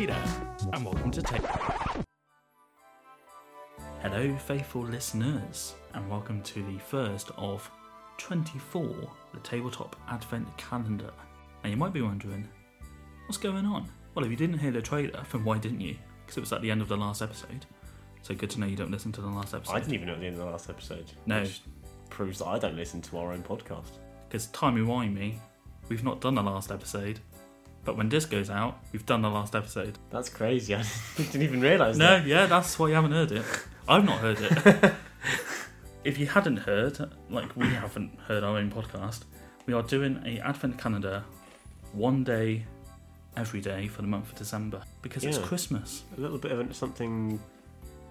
Tater, and welcome to Tater. Hello, faithful listeners, and welcome to the first of 24, the Tabletop Advent Calendar. Now, you might be wondering, what's going on? Well, if you didn't hear the trailer, then why didn't you? Because it was at the end of the last episode. So good to know you don't listen to the last episode. I didn't even know at the end of the last episode. No. Which proves that I don't listen to our own podcast. Because timey wimey, we've not done the last episode. But when this goes out, we've done the last episode. That's crazy. I didn't even realise No, that. yeah, that's why you haven't heard it. I've not heard it. if you hadn't heard, like we haven't heard our own podcast, we are doing a advent calendar one day every day for the month of December because it's Yeah. Christmas. A little bit of something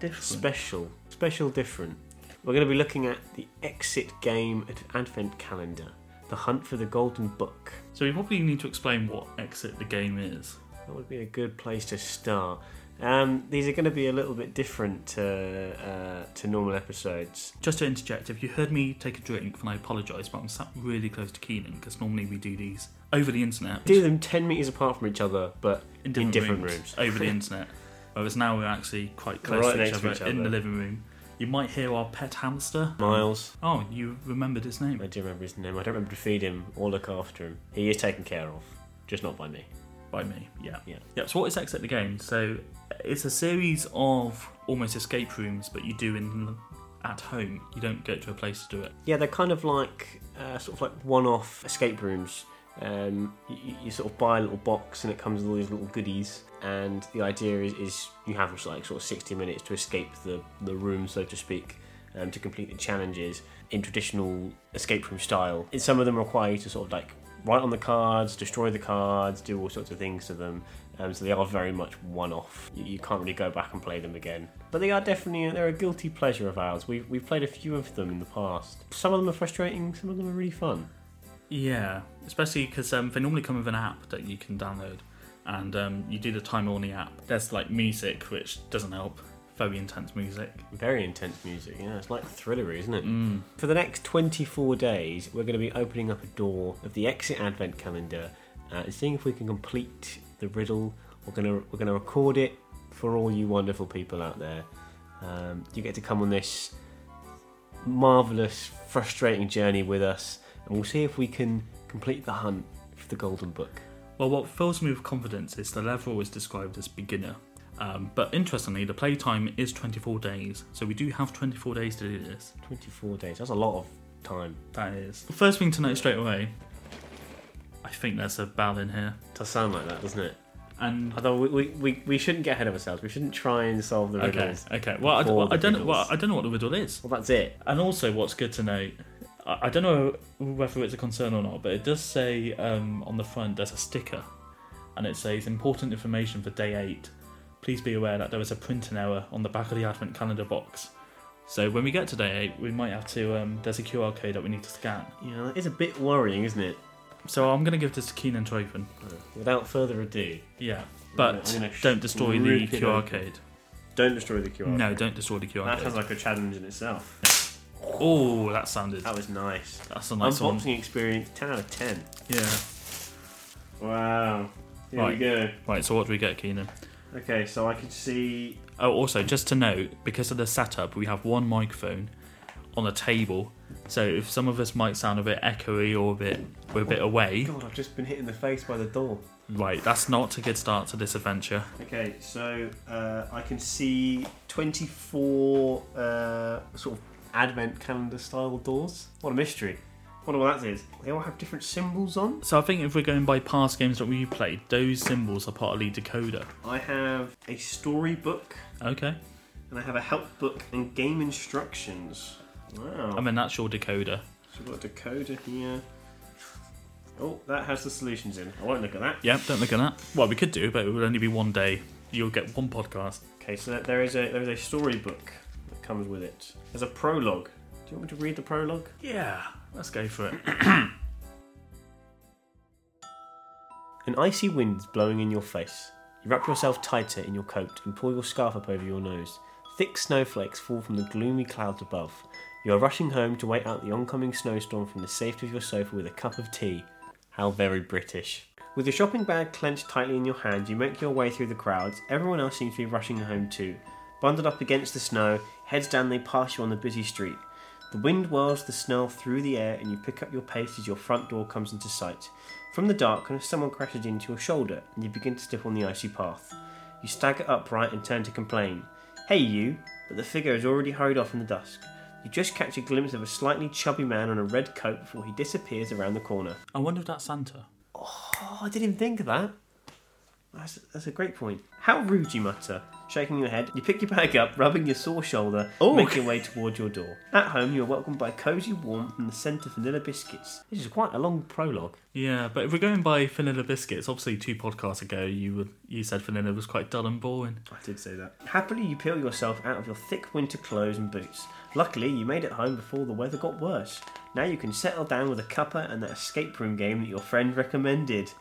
Different. special. Special, different. We're going to be looking at the Exit Game Ad- Advent Calendar. The Hunt for the Golden Book. So we probably need to explain what Exit the Game is. That would be a good place to start. Um, these are going to be a little bit different to, uh, to normal episodes. Just to interject, if you heard me take a drink, then I apologise, but I'm sat really close to Keenan because normally we do these over the internet. Do them 10 metres apart from each other, but in different, different rooms, rooms. over the internet. Whereas now we're actually quite close Right to, each next to other in the living room. You might hear our pet hamster. Miles. Oh, you remembered his name? I do remember his name. I don't remember to feed him or look after him. He is taken care of, just not by me. By me, yeah. Yeah. Yeah, so what is Exit the Game? So it's a series of almost escape rooms, but you do in at home. You don't go to a place to do it. Yeah, they're kind of like uh, sort of like one-off escape rooms. Um, you, you sort of buy a little box and it comes with all these little goodies. And the idea is, is you have like sort of 60 minutes to escape the, the room, so to speak, um, to complete the challenges in traditional escape room style. And some of them require you to sort of like write on the cards, destroy the cards, do all sorts of things to them. Um, so they are very much one-off. You, you can't really go back and play them again. But they are definitely they're a guilty pleasure of ours. We've we've played a few of them in the past. Some of them are frustrating. Some of them are really fun. Yeah, especially because um, they normally come with an app that you can download, and um, you do the timer on the app. There's like music, which doesn't help. Very intense music. Very intense music. Yeah, it's like thriller, isn't it? Mm. For the next 24 days, we're going to be opening up a door of the Exit Advent Calendar uh, and seeing if we can complete the riddle. We're going to we're going to record it for all you wonderful people out there. Um, you get to come on this marvelous, frustrating journey with us, and we'll see if we can complete the hunt for the Golden Book. Well, what fills me with confidence is the level is described as beginner. Um, but interestingly, the playtime is 24 days, so we do have 24 days to do this. 24 days. That's a lot of time. That is. The first thing to note straight away, I think there's a bell in here. does sound like that, doesn't it? And Although we, we, we, we shouldn't get ahead of ourselves. We shouldn't try and solve the okay, riddles. okay. Well, I, well, I don't know. Well, I don't know what the riddle is. Well, that's it. And also, what's good to note, I, I don't know whether it's a concern or not, but it does say um, on the front there's a sticker, and it says important information for day eight. Please be aware that there is a printing error on the back of the advent calendar box. So when we get to day eight, we might have to. Um, there's a QR code that we need to scan. Yeah, that is a bit worrying, isn't it? So I'm going to give this to Keenan to open. Without further ado, Yeah, but I'm gonna don't destroy the rip it QR open. code. don't destroy the QR. No, don't destroy the QR That sounds code. like a challenge in itself. Oh, that sounded. That was nice. That's a nice one. Unboxing experience, 10 out of 10. Yeah. Wow. Here Right. we go. Right. So what do we get, Keenan? Okay, so I can see. Oh, also, just to note, because of the setup, we have one microphone on a table. So if some of us might sound a bit echoey or a bit we're a bit away, God, I've just been hit in the face by the door. right, that's not a good start to this adventure. Okay, so uh, I can see 24 uh, sort of advent calendar style doors. What a mystery. wonder what that is. They all have different symbols on. So I think if we're going by past games that we played, those symbols are part of the decoder. I have a storybook Okay. and I have a help book and game instructions. Wow. I'm a natural decoder. so we've got a decoder here. Oh, that has the solutions in. I won't look at that. Yeah, don't look at that. Well, we could do, but it would only be one day. You'll get one podcast. Okay, so there is a there is a storybook comes with it. There's a prologue. Do you want me to read the prologue? Yeah, let's go for it. An icy wind is blowing in your face. You wrap yourself tighter in your coat and pull your scarf up over your nose. Thick snowflakes fall from the gloomy clouds above. You are rushing home to wait out the oncoming snowstorm from the safety of your sofa with a cup of tea. How very British. With your shopping bag clenched tightly in your hand, you make your way through the crowds. Everyone else seems to be rushing home too. Bundled up against the snow, heads down, they pass you on the busy street. The wind whirls the snow through the air, and you pick up your pace as your front door comes into sight. From the darkness, someone crashes into your shoulder, and you begin to slip on the icy path. You stagger upright and turn to complain. Hey, you! But the figure has already hurried off in the dusk. You just catch a glimpse of a slightly chubby man on a red coat before he disappears around the corner. I wonder if that's Santa. Oh, I didn't even think of that. That's, that's a great point. How rude, you mutter, shaking your head. You pick your bag up, rubbing your sore shoulder, Oh. make your way towards your door. At home, you are welcomed by cozy warmth and the scent of vanilla biscuits. This is quite a long prologue. Yeah, but if we're going by vanilla biscuits, obviously two podcasts ago you were, you said vanilla was quite dull and boring. I did say that. Happily, you peel yourself out of your thick winter clothes and boots. Luckily, you made it home before the weather got worse. Now you can settle down with a cuppa and that escape room game that your friend recommended.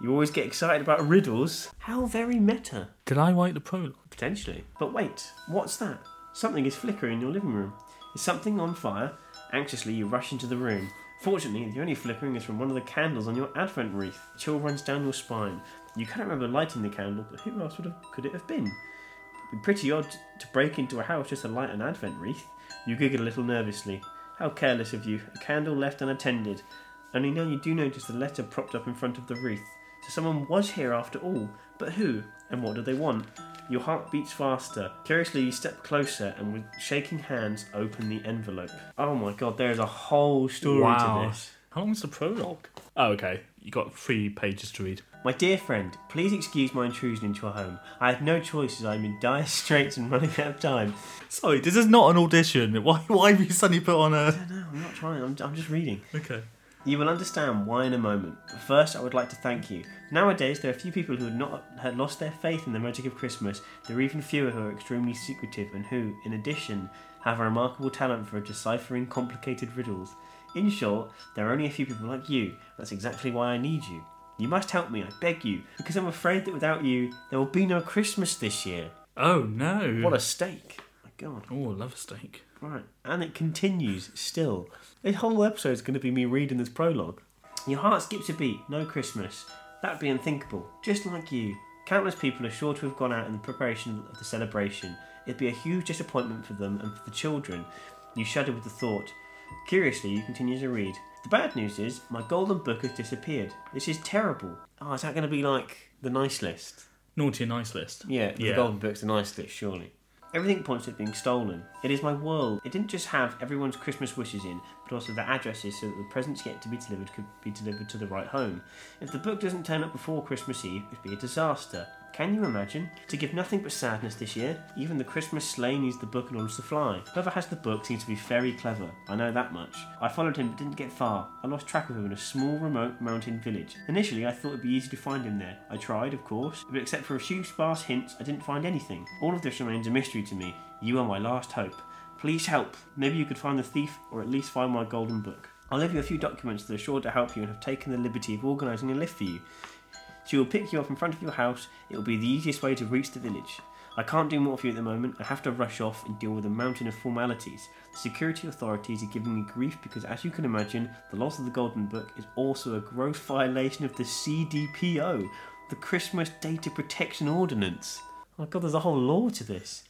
You always get excited about riddles. How very meta. Did I write the prologue? Potentially. But wait, what's that? Something is flickering in your living room. Is something on fire? Anxiously, you rush into the room. Fortunately, the only flickering is from one of the candles on your advent wreath. A chill runs down your spine. You cannot remember lighting the candle, but who else would have, could it have been? It'd be pretty odd to break into a house just to light an advent wreath. You giggle a little nervously. How careless of you. A candle left unattended. Only now you do notice the letter propped up in front of the wreath. So someone was here after all. But who? And what do they want? Your heart beats faster. Curiously, you step closer and with shaking hands open the envelope. Oh my god, there is a whole story Wow. to this. How long is the prologue? Oh, okay. You got three pages to read. My dear friend, please excuse my intrusion into your home. I have no choice as I'm in dire straits and running out of time. Sorry, this is not an audition. Why? Why have you suddenly put on a? No, I'm not trying, I'm, I'm just reading. Okay. You will understand why in a moment. But first, I would like to thank you. Nowadays, there are few people who had not had lost their faith in the magic of Christmas. There are even fewer who are extremely secretive and who, in addition, have a remarkable talent for deciphering complicated riddles. In short, there are only a few people like you. That's exactly why I need you. You must help me, I beg you, because I'm afraid that without you, there will be no Christmas this year. Oh no. What a stake! My God. Oh, I love a steak. Right, and it continues still. This whole episode is going to be me reading this prologue. Your heart skips a beat, no Christmas. That'd be unthinkable. Just like you. Countless people are sure to have gone out in the preparation of the celebration. It'd be a huge disappointment for them and for the children. You shudder with the thought. Curiously, you continue to read. The bad news is, my golden book has disappeared. This is terrible. Oh, is that going to be like the nice list? Naughty and nice list. Yeah, the Yeah. golden book's the nice list, surely. Everything points to it being stolen. It is my world. It didn't just have everyone's Christmas wishes in, but also their addresses so that the presents yet to be delivered could be delivered to the right home. If the book doesn't turn up before Christmas Eve, it'd be a disaster. Can you imagine? To give nothing but sadness this year, even the Christmas sleigh needs the book in order to fly. Whoever has the book seems to be very clever. I know that much. I followed him but didn't get far. I lost track of him in a small remote mountain village. Initially, I thought it'd be easy to find him there. I tried, of course, but except for a few sparse hints, I didn't find anything. All of this remains a mystery to me. You are my last hope. Please help. Maybe you could find the thief, or at least find my golden book. I'll leave you a few documents that are sure to help you and have taken the liberty of organising a lift for you. She will pick you up in front of your house. It will be the easiest way to reach the village. I can't do more for you at the moment. I have to rush off and deal with a mountain of formalities. The security authorities are giving me grief because, as you can imagine, the loss of the Golden Book is also a gross violation of the CDPO, the Christmas Data Protection Ordinance. Oh god, there's a whole law to this.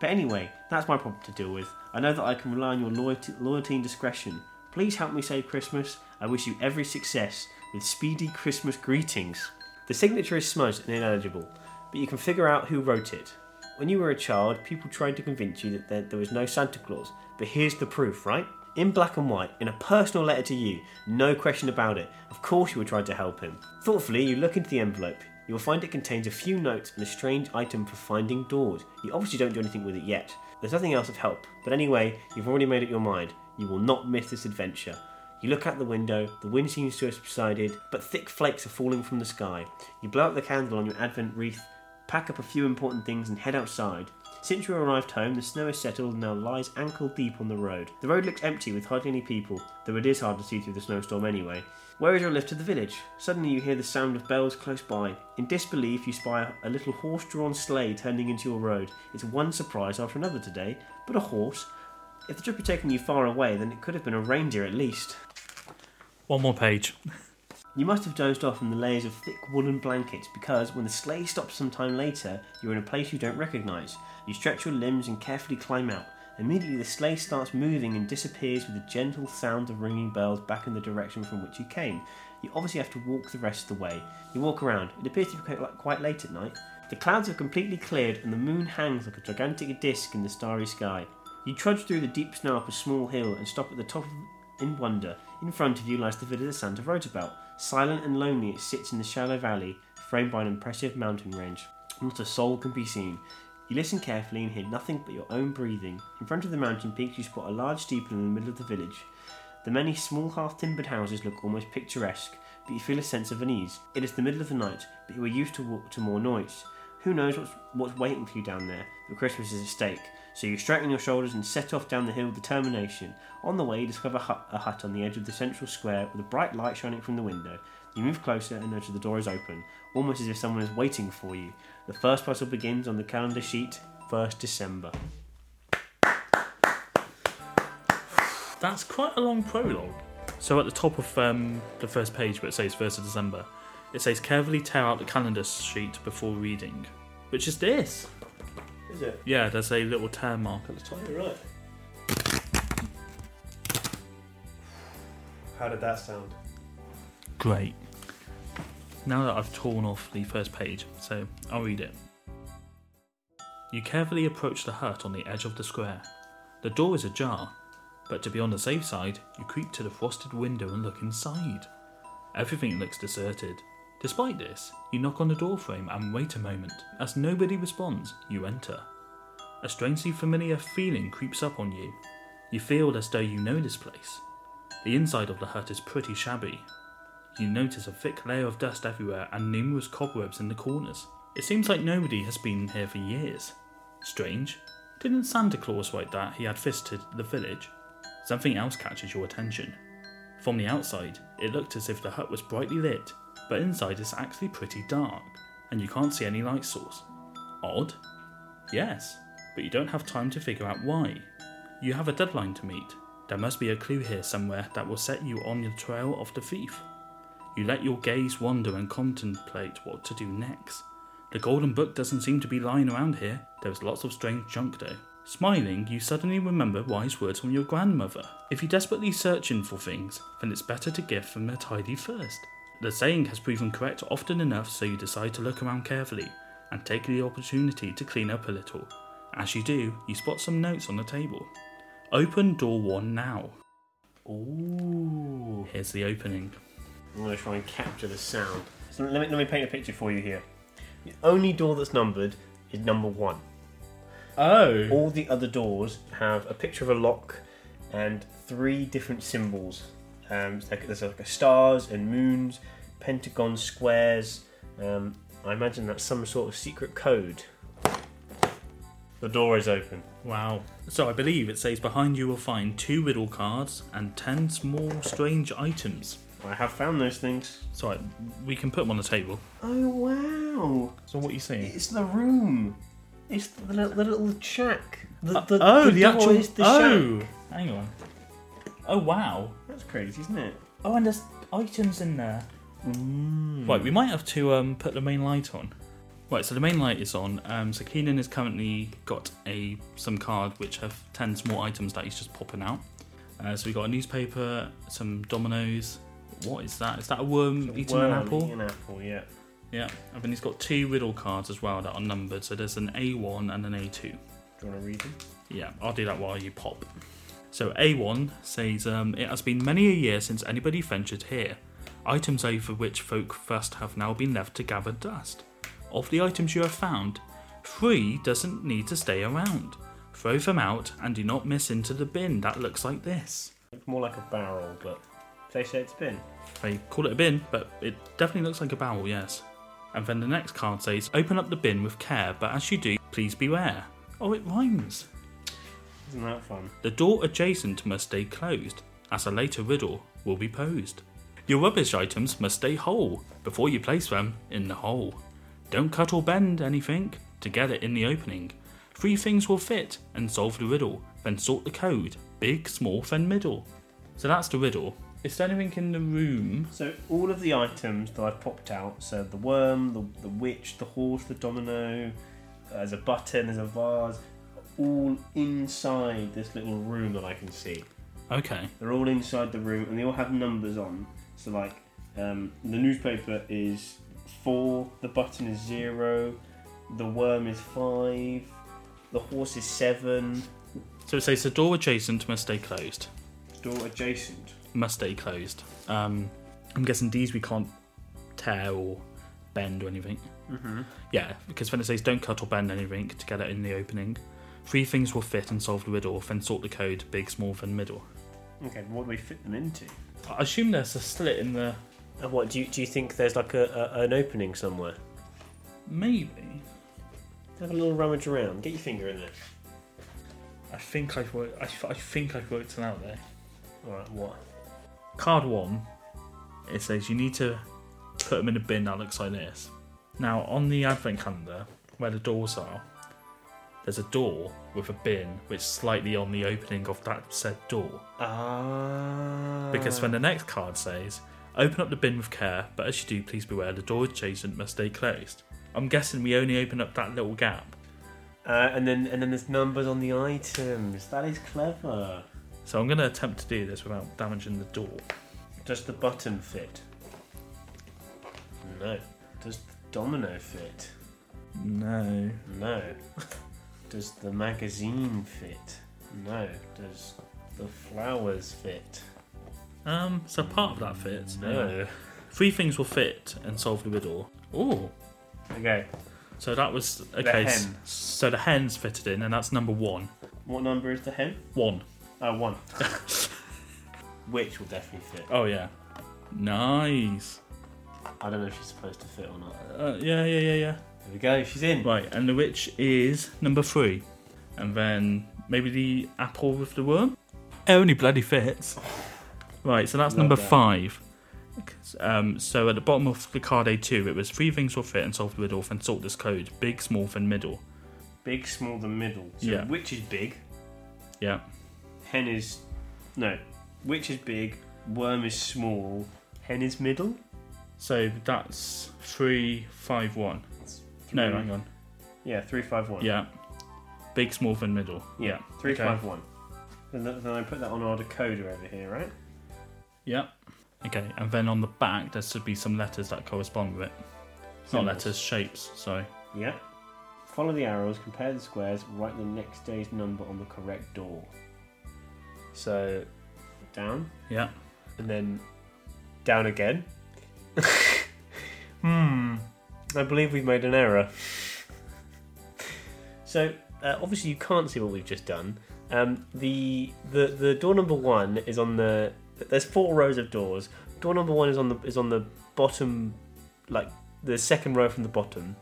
But anyway, that's my problem to deal with. I know that I can rely on your loyalty, loyalty and discretion. Please help me save Christmas. I wish you every success with speedy Christmas greetings. The signature is smudged and illegible, but you can figure out who wrote it. When you were a child, people tried to convince you that there, was no Santa Claus, but here's the proof, right? In black and white, in a personal letter to you, no question about it. Of course, you were trying to help him. Thoughtfully, you look into the envelope. You will find it contains a few notes and a strange item for finding doors. You obviously don't do anything with it yet. There's nothing else of help, but anyway, you've already made up your mind. You will not miss this adventure. You look out the window, the wind seems to have subsided, but thick flakes are falling from the sky. You blow out the candle on your advent wreath, pack up a few important things, and head outside. Since you arrived home, the snow has settled and now lies ankle deep on the road. The road looks empty with hardly any people, though it is hard to see through the snowstorm anyway. Where is your lift to the village? Suddenly you hear the sound of bells close by. In disbelief, you spy a little horse drawn sleigh turning into your road. It's one surprise after another today, but a horse? If the trip had taken you far away, then it could have been a reindeer at least. One more page. You must have dozed off in the layers of thick woolen blankets because when the sleigh stops some time later, you're in a place you don't recognise. You stretch your limbs and carefully climb out. Immediately, the sleigh starts moving and disappears with a gentle sound of ringing bells back in the direction from which you came. You obviously have to walk the rest of the way. You walk around. It appears to be quite, late at night. The clouds have completely cleared and the moon hangs like a gigantic disc in the starry sky. You trudge through the deep snow up a small hill and stop at the top of, in wonder. In front of you lies the village of Santa Roosevelt. Silent and lonely, it sits in the shallow valley, framed by an impressive mountain range. Not a soul can be seen. You listen carefully and hear nothing but your own breathing. In front of the mountain peaks, you spot a large steeple in the middle of the village. The many small half timbered houses look almost picturesque, but you feel a sense of unease. It is the middle of the night, but you are used to, walk to more noise. Who knows what's, what's waiting for you down there, but Christmas is at stake. So you straighten your shoulders and set off down the hill with determination. On the way, you discover a hut, on the edge of the central square with a bright light shining from the window. You move closer and notice the door is open, almost as if someone is waiting for you. The first puzzle begins on the calendar sheet, 1st December. That's quite a long prologue. So at the top of um, the first page where it says 1st of December, it says carefully tear out the calendar sheet before reading. Which is this. Is it? Yeah, there's a little tear mark at the top. You're right. How did that sound? Great. Now that I've torn off the first page, so I'll read it. You carefully approach the hut on the edge of the square. The door is ajar, but to be on the safe side, you creep to the frosted window and look inside. Everything looks deserted. Despite this, you knock on the doorframe and wait a moment. As nobody responds, you enter. A strangely familiar feeling creeps up on you. You feel as though you know this place. The inside of the hut is pretty shabby. You notice a thick layer of dust everywhere and numerous cobwebs in the corners. It seems like nobody has been here for years. Strange. Didn't Santa Claus write that he had visited the village? Something else catches your attention. From the outside, it looked as if the hut was brightly lit, but inside it's actually pretty dark, and you can't see any light source. Odd? Yes, but you don't have time to figure out why. You have a deadline to meet. There must be a clue here somewhere that will set you on the trail of the thief. You let your gaze wander and contemplate what to do next. The golden book doesn't seem to be lying around here. There's lots of strange junk though. Smiling, you suddenly remember wise words from your grandmother. If you're desperately searching for things, then it's better to give them a tidy first. The saying has proven correct often enough, so you decide to look around carefully and take the opportunity to clean up a little. As you do, you spot some notes on the table. Open door one now. Ooh. Here's the opening. I'm going to try and capture the sound. So let me, let me paint a picture for you here. The only door that's numbered is number one. Oh. All the other doors have a picture of a lock and three different symbols. Um, like, there's like a stars and moons, pentagons, squares. Um, I imagine that's some sort of secret code. The door is open. Wow. So I believe it says behind you will find two riddle cards and ten small strange items. I have found those things. So I, we can put them on the table. Oh wow! So what are you seeing? It's the room. It's the little, the little shack. The, Uh, the, oh, the, door actual. is the oh, shack. hang on. Oh wow. That's crazy, isn't it? Oh, and there's items in there. Mm. Right, we might have to um, put the main light on. Right, so the main light is on. Um, so Keenan has currently got a some card which have ten small items that he's just popping out. Uh, so we got a newspaper, some dominoes. What is that? Is that a worm eating an Worm apple? eating an apple, yeah. Yeah, and then he's got two riddle cards as well that are numbered. So there's an A1 and an A2. Do you want to read them? Yeah, I'll do that while you pop. So A1 says um, it has been many a year since anybody ventured here. Items over which folk first have now been left to gather dust. Of the items you have found, three doesn't need to stay around. Throw them out and do not miss into the bin that looks like this. It's more like a barrel, but they say it's a bin. They call it a bin, but it definitely looks like a barrel, yes. And then the next card says, open up the bin with care, but as you do, please beware. Oh, it rhymes. Isn't that fun? The door adjacent must stay closed, as a later riddle will be posed. Your rubbish items must stay whole before you place them in the hole. Don't cut or bend anything to get it in the opening. Three things will fit and solve the riddle, then sort the code big, small, then middle. So that's the riddle. Is there anything in the room? So all of the items that I've popped out, so the worm, the, the witch, the horse, the domino, uh, there's a button, there's a vase, all inside this little room that I can see. Okay. They're all inside the room and they all have numbers on. So like um, the newspaper is four, the button is zero, the worm is five, the horse is seven, So it says the door adjacent must stay closed. door adjacent. Must stay closed. Um, I'm guessing these we can't tear or bend or anything. Mm-hmm. Yeah, because when it says don't cut or bend anything to get it in the opening, three things will fit and solve the riddle, then sort the code big, small, then middle. Okay, what do we fit them into? I assume there's a slit in the. And what do you do? You think there's like a, a an opening somewhere? Maybe. Have a little rummage around. Get your finger in there. I think I've worked. I, I think I've worked it out there. All right. What? Card one, it says you need to put them in a bin that looks like this. Now, on the advent calendar, where the doors are, there's a door with a bin which is slightly on the opening of that said door. Ah. Because when the next card says, open up the bin with care, but as you do, please beware the door adjacent must stay closed. I'm guessing we only open up that little gap. Uh, and then and then there's numbers on the items. That is clever. So I'm going to attempt to do this without damaging the door. Does the button fit? No. Does the domino fit? No. No. Does the magazine fit? No. Does the flowers fit? Um, so part of that fits. No. Three things will fit and solve the riddle. Ooh. Okay. So that was okay. s- hen. So the hen's fitted in, and that's number one. What number is the hen? One. Oh, one. Which will definitely fit. Oh yeah. Nice. I don't know if she's supposed to fit or not. Uh, yeah, yeah, yeah, yeah. There we go. She's in. Right, and the witch is number three, and then maybe the apple with the worm. It only bloody fits. Right, so that's Love number that. five. Um, so at the bottom of the card A2, it was three things will fit and solve the riddle, and sort this code: big, small, then middle. Big, small, the middle. So Yeah. which is big? Yeah. Hen is no. Which is big? Worm is small. Hen is middle. So that's three, five, one. No, hang on. Yeah, three, five, one. Yeah. Big, small, then middle. yeah, three, Okay. five, one. Then, th- then I put that on our decoder over here, right? Yeah. Okay, and then on the back there should be some letters that correspond with it. Not letters, shapes. Sorry. Yeah. Follow the arrows, compare the squares, write the next day's number on the correct door. So, down, Yeah. and then down again. hmm. I believe we've made an error. So, uh, obviously, you can't see what we've just done. Um, the, the the door number one is on the. There's four rows of doors. Door number one is on the is on the bottom, like the second row from the bottom.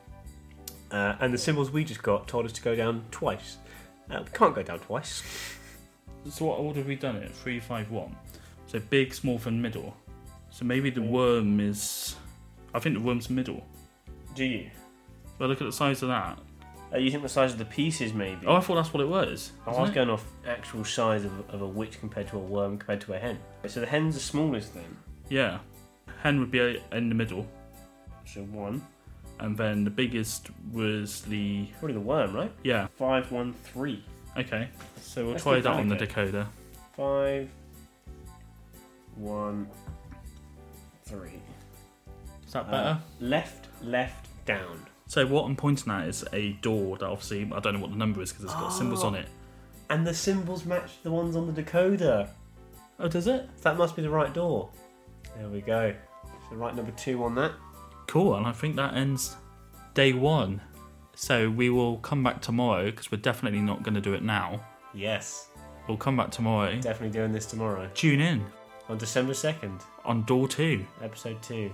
Uh, and the symbols we just got told us to go down twice. Uh, we can't go down twice. So what order have we done it? Three, five, one. So big, small, then middle. So maybe the worm is. I think the worm's middle. Do you? Well, look at the size of that. Uh, you think the size of the pieces, maybe? Oh, I thought that's what it was. Oh, I wasn't it? going off actual size of, of a witch compared to a worm compared to a hen. So the hen's the smallest then. Yeah. Hen would be uh, in the middle, So one. and then the biggest was the. Probably the worm, right? Yeah. Five, one, three. Okay. So we'll try that on the decoder. Five, one, three. Is that Uh, better? left, left, down. So what I'm pointing at is a door that obviously I don't know what the number is because it's got symbols on Oh. it. And the symbols match the ones on the decoder. Oh, does it? That must be the right door. There we go. So right number two on that. Cool, and I think that ends day one. So we will come back tomorrow because we're definitely not going to do it now. Yes. We'll come back tomorrow. Definitely doing this tomorrow. Tune in On December 2nd, on door two. episode two.